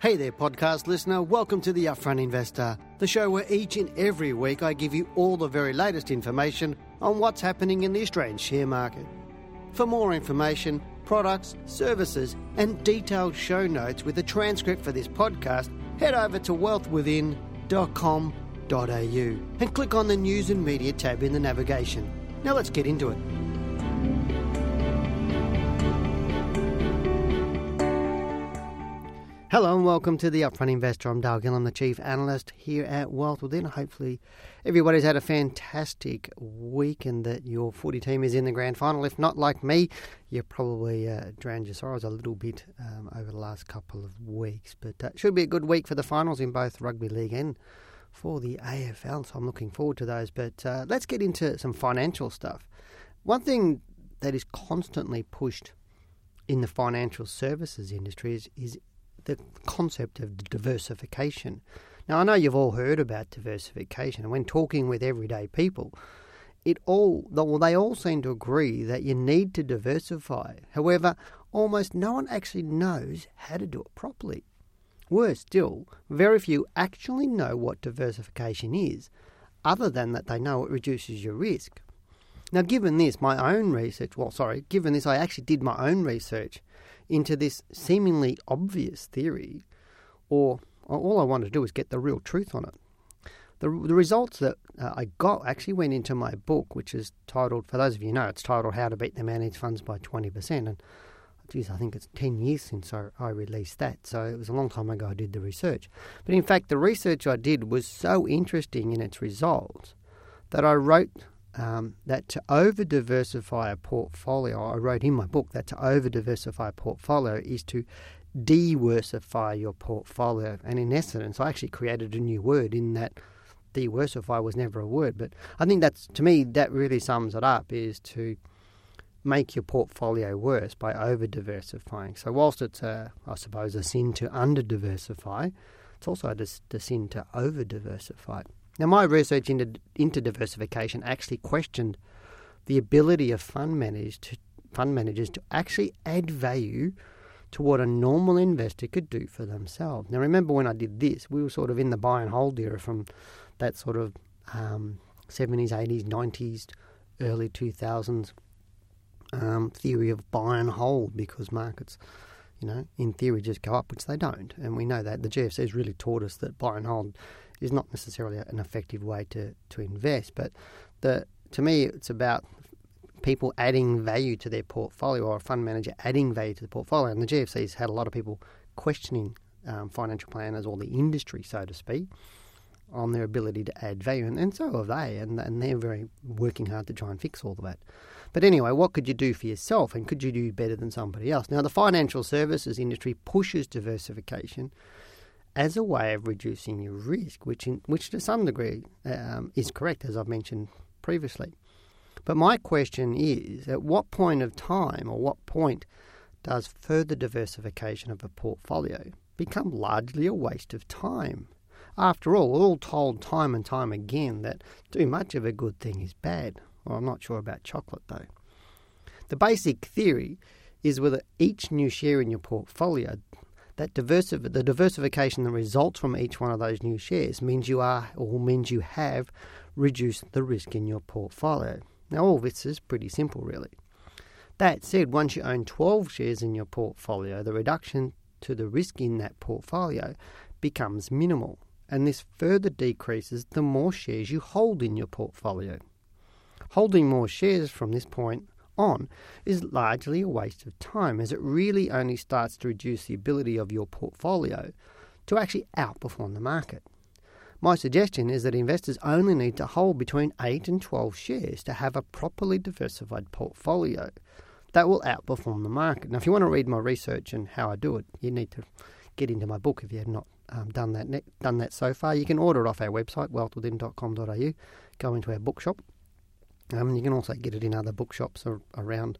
Hey there, podcast listener. Welcome to the Upfront Investor, the show where each and every week I give you all the very latest information on what's happening in the Australian share market. For more information, products, services, and detailed show notes with a transcript for this podcast, head over to wealthwithin.com.au and click on the News and Media tab in the navigation. Now let's get into it. Hello and welcome to the Upfront Investor. I'm Dale Gill. I'm the Chief Analyst here at Wealth Within. Hopefully, everybody's had a fantastic week and that your footy team is in the grand final. If not like me, you probably uh, drowned your sorrows a little bit um, over the last couple of weeks. But uh, should be a good week for the finals in both rugby league and for the AFL. So I'm looking forward to those. But uh, let's get into some financial stuff. One thing that is constantly pushed in the financial services industry is, is the concept of diversification. Now, I know you've all heard about diversification, and when talking with everyday people, it all well, they all seem to agree that you need to diversify. However, almost no one actually knows how to do it properly. Worse still, very few actually know what diversification is, other than that they know it reduces your risk. Now, given this, my own research, well, sorry, given this, I actually did my own research into this seemingly obvious theory, or all I wanted to do was get the real truth on it. The, the results that uh, I got actually went into my book, which is titled, for those of you know, it's titled How to Beat the Managed Funds by 20%. And geez, I think it's 10 years since I, I released that, so it was a long time ago I did the research. But in fact, the research I did was so interesting in its results that I wrote um, that to over diversify a portfolio, I wrote in my book that to over diversify a portfolio is to diworsify your portfolio. And in essence, I actually created a new word in that diworsify was never a word. But I think that's, to me, that really sums it up is to make your portfolio worse by over diversifying. So, whilst it's, a, I suppose, a sin to under diversify, it's also a, a sin to over diversify. Now, my research into, into diversification actually questioned the ability of fund managers to, fund managers to actually add value to what a normal investor could do for themselves. Now, remember when I did this, we were sort of in the buy and hold era from that sort of um, 70s, 80s, 90s, early 2000s um, theory of buy and hold because markets, you know, in theory just go up, which they don't. And we know that the GFC has really taught us that buy and hold is not necessarily an effective way to, to invest. But the to me, it's about people adding value to their portfolio or a fund manager adding value to the portfolio. And the GFC's had a lot of people questioning um, financial planners or the industry, so to speak, on their ability to add value. And, and so have they. And, and they're very working hard to try and fix all of that. But anyway, what could you do for yourself and could you do better than somebody else? Now, the financial services industry pushes diversification as a way of reducing your risk, which, in, which to some degree um, is correct, as I've mentioned previously. But my question is at what point of time or what point does further diversification of a portfolio become largely a waste of time? After all, we're all told time and time again that too much of a good thing is bad. Well, I'm not sure about chocolate though. The basic theory is whether each new share in your portfolio that diversi- the diversification that results from each one of those new shares means you are or means you have reduced the risk in your portfolio. Now, all this is pretty simple, really. That said, once you own 12 shares in your portfolio, the reduction to the risk in that portfolio becomes minimal, and this further decreases the more shares you hold in your portfolio. Holding more shares from this point on is largely a waste of time as it really only starts to reduce the ability of your portfolio to actually outperform the market. My suggestion is that investors only need to hold between 8 and 12 shares to have a properly diversified portfolio that will outperform the market. Now, if you want to read my research and how I do it, you need to get into my book if you have not um, done that done that so far. You can order it off our website, wealthwithin.com.au. Go into our bookshop um, you can also get it in other bookshops around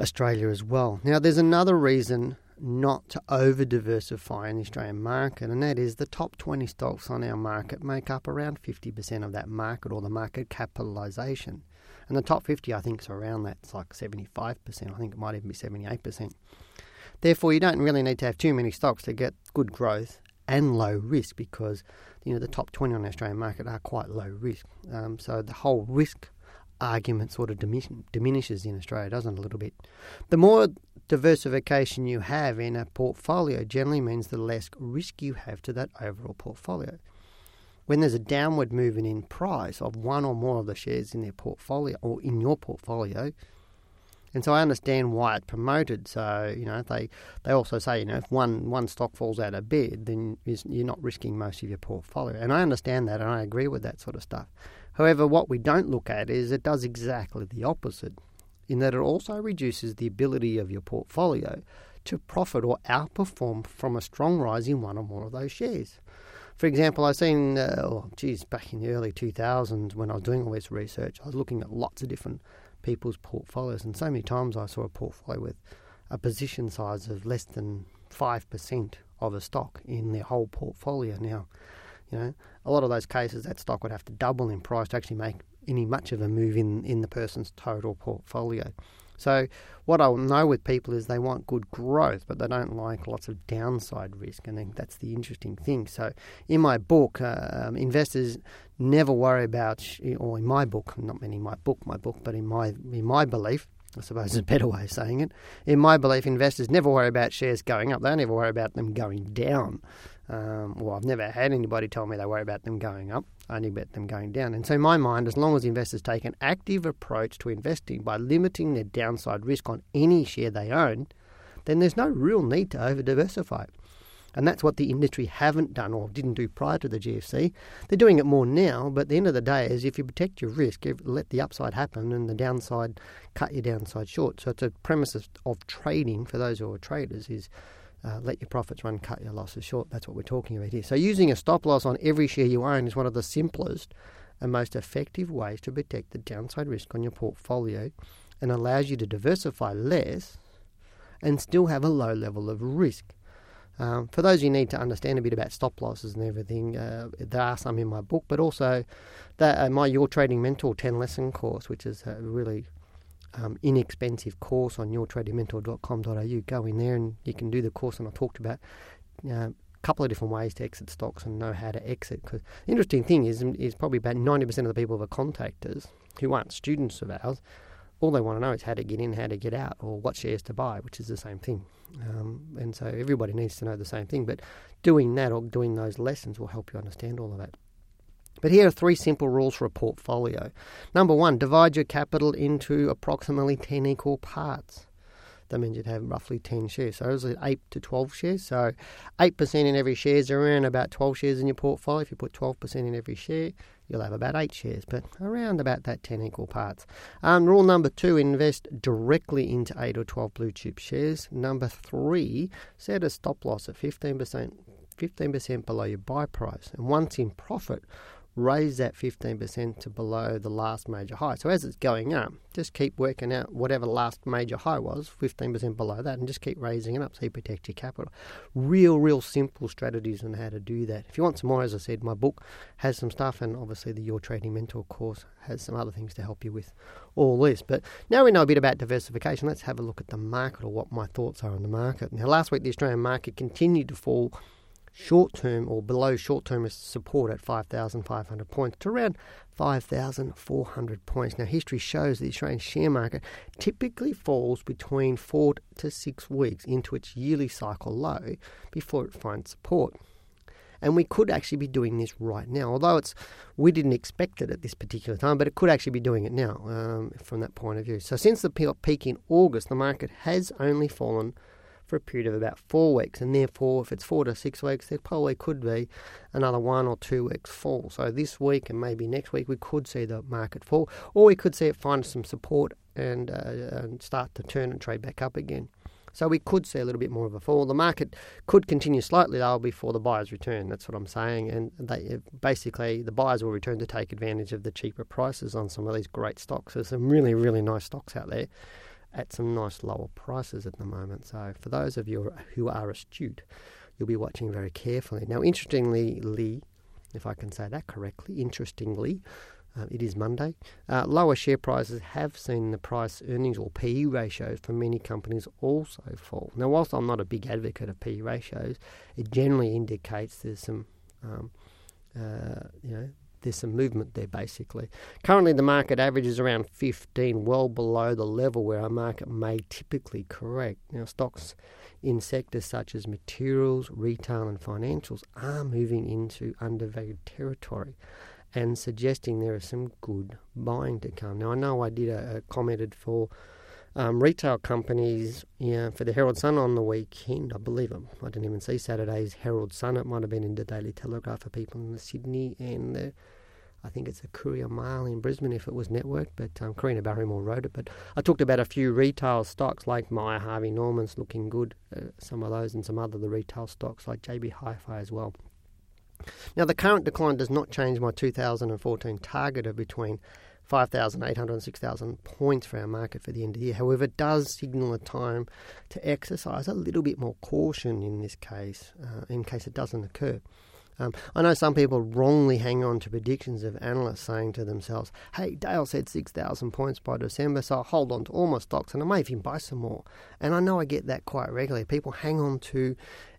Australia as well. Now, there's another reason not to over diversify in the Australian market, and that is the top 20 stocks on our market make up around 50% of that market or the market capitalisation. And the top 50, I think, is around that. It's like 75%. I think it might even be 78%. Therefore, you don't really need to have too many stocks to get good growth and low risk because you know the top 20 on the Australian market are quite low risk. Um, so the whole risk argument sort of diminishes in Australia, doesn't it, a little bit? The more diversification you have in a portfolio generally means the less risk you have to that overall portfolio. When there's a downward movement in price of one or more of the shares in their portfolio or in your portfolio, and so I understand why it's promoted. So you know, they they also say you know if one one stock falls out of bed, then you're not risking most of your portfolio. And I understand that, and I agree with that sort of stuff. However, what we don't look at is it does exactly the opposite, in that it also reduces the ability of your portfolio to profit or outperform from a strong rise in one or more of those shares. For example, I've seen, uh, oh, geez, back in the early 2000s when I was doing all this research, I was looking at lots of different people's portfolios. And so many times I saw a portfolio with a position size of less than 5% of a stock in their whole portfolio. Now, you know, a lot of those cases, that stock would have to double in price to actually make any much of a move in, in the person's total portfolio. So, what I know with people is they want good growth, but they don't like lots of downside risk, and that's the interesting thing. So, in my book, uh, investors never worry about, or in my book, not in my book, my book, but in my in my belief, I suppose is a better way of saying it. In my belief, investors never worry about shares going up; they never worry about them going down. Um, well, I've never had anybody tell me they worry about them going up, only about them going down. And so, in my mind, as long as investors take an active approach to investing by limiting their downside risk on any share they own, then there's no real need to over diversify. And that's what the industry haven't done or didn't do prior to the GFC. They're doing it more now, but at the end of the day is if you protect your risk, let the upside happen and the downside, cut your downside short. So it's a premise of, of trading for those who are traders is uh, let your profits run, cut your losses short. That's what we're talking about here. So, using a stop loss on every share you own is one of the simplest and most effective ways to protect the downside risk on your portfolio and allows you to diversify less and still have a low level of risk. Um, for those who need to understand a bit about stop losses and everything, uh, there are some in my book, but also that, uh, my Your Trading Mentor 10 lesson course, which is a really um, inexpensive course on yourtradingmentor.com.au. Go in there and you can do the course, and I talked about uh, a couple of different ways to exit stocks and know how to exit. Because the interesting thing is, is probably about 90% of the people who are contactors who aren't students of ours, all they want to know is how to get in, how to get out, or what shares to buy, which is the same thing. Um, and so everybody needs to know the same thing. But doing that or doing those lessons will help you understand all of that. But here are three simple rules for a portfolio. Number one, divide your capital into approximately 10 equal parts. That means you'd have roughly 10 shares. So it's 8 to 12 shares. So 8% in every share is around about 12 shares in your portfolio. If you put 12% in every share, you'll have about 8 shares, but around about that 10 equal parts. Um, rule number two, invest directly into 8 or 12 blue chip shares. Number three, set a stop loss at 15%, 15% below your buy price. And once in profit, raise that 15% to below the last major high. So as it's going up, just keep working out whatever last major high was, 15% below that, and just keep raising it up so you protect your capital. Real, real simple strategies on how to do that. If you want some more, as I said, my book has some stuff, and obviously the Your Trading Mentor course has some other things to help you with all this. But now we know a bit about diversification, let's have a look at the market or what my thoughts are on the market. Now, last week the Australian market continued to fall short term or below short term support at 5,500 points to around 5,400 points. Now, history shows the Australian share market typically falls between four to six weeks into its yearly cycle low before it finds support. And we could actually be doing this right now, although it's we didn't expect it at this particular time, but it could actually be doing it now um, from that point of view. So since the peak in August, the market has only fallen for a period of about four weeks, and therefore, if it's four to six weeks, there probably could be another one or two weeks fall. So this week and maybe next week, we could see the market fall, or we could see it find some support and, uh, and start to turn and trade back up again. So we could see a little bit more of a fall. The market could continue slightly though before the buyers return. That's what I'm saying. And they basically the buyers will return to take advantage of the cheaper prices on some of these great stocks. There's some really really nice stocks out there at some nice lower prices at the moment. So for those of you who are astute, you'll be watching very carefully. Now, interestingly, Lee, if I can say that correctly, interestingly, Uh, it is Monday. Uh, lower share prices have seen the price earnings or PE ratios for many companies also fall. Now, whilst I'm not a big advocate of PE ratios, it generally indicates there's some, um, uh, you know, there's some movement there basically. Currently, the market average is around 15, well below the level where a market may typically correct. Now, stocks in sectors such as materials, retail, and financials are moving into undervalued territory and suggesting there is some good buying to come. Now, I know I did a, a commented for um, retail companies yeah, for the Herald Sun on the weekend. I believe it. I didn't even see Saturday's Herald Sun. It might have been in the Daily Telegraph for people in Sydney and the, I think it's the Courier Mail in Brisbane if it was networked, but um, Karina Barrymore wrote it. But I talked about a few retail stocks like Myer Harvey Norman's looking good, uh, some of those, and some other the retail stocks like JB Hi-Fi as well. Now, the current decline does not change my 2014 target of between 5,800 and 6,000 points for our market for the end of the year. However, it does signal a time to exercise a little bit more caution in this case, uh, in case it doesn't occur. Um, I know some people wrongly hang on to predictions of analysts saying to themselves, hey, Dale said 6,000 points by December, so I'll hold on to all my stocks and I may even buy some more. And I know I get that quite regularly. People hang on to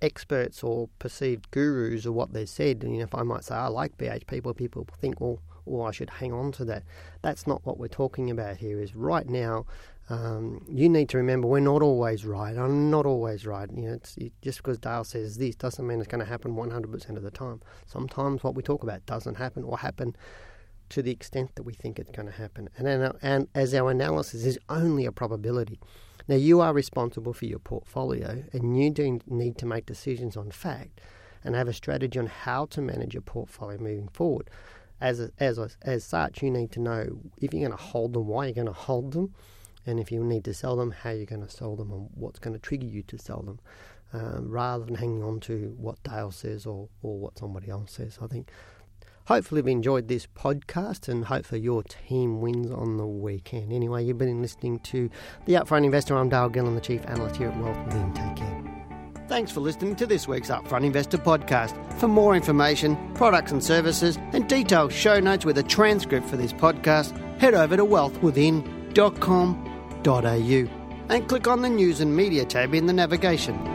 experts or perceived gurus or what they said. And you know, if I might say, I like BHP, people, people think, well, or I should hang on to that. That's not what we're talking about here. Is right now, um, you need to remember we're not always right. I'm not always right. You know, it, just because Dale says this doesn't mean it's going to happen 100% of the time. Sometimes what we talk about doesn't happen or happen to the extent that we think it's going to happen. And, and, and as our analysis is only a probability. Now, you are responsible for your portfolio and you do need to make decisions on fact and have a strategy on how to manage your portfolio moving forward as as as such, you need to know if you're going to hold them, why you're going to hold them, and if you need to sell them, how you're going to sell them, and what's going to trigger you to sell them, um, rather than hanging on to what Dale says or or what somebody else says. I think. Hopefully, you've enjoyed this podcast, and hopefully, your team wins on the weekend. Anyway, you've been listening to the Upfront Investor. I'm Dale Gillham, the Chief Analyst here at Wealth. Take care. Thanks for listening to this week's Upfront Investor podcast. For more information, products and services, and detailed show notes with a transcript for this podcast, head over to wealthwithin.com.au and click on the News and Media tab in the navigation.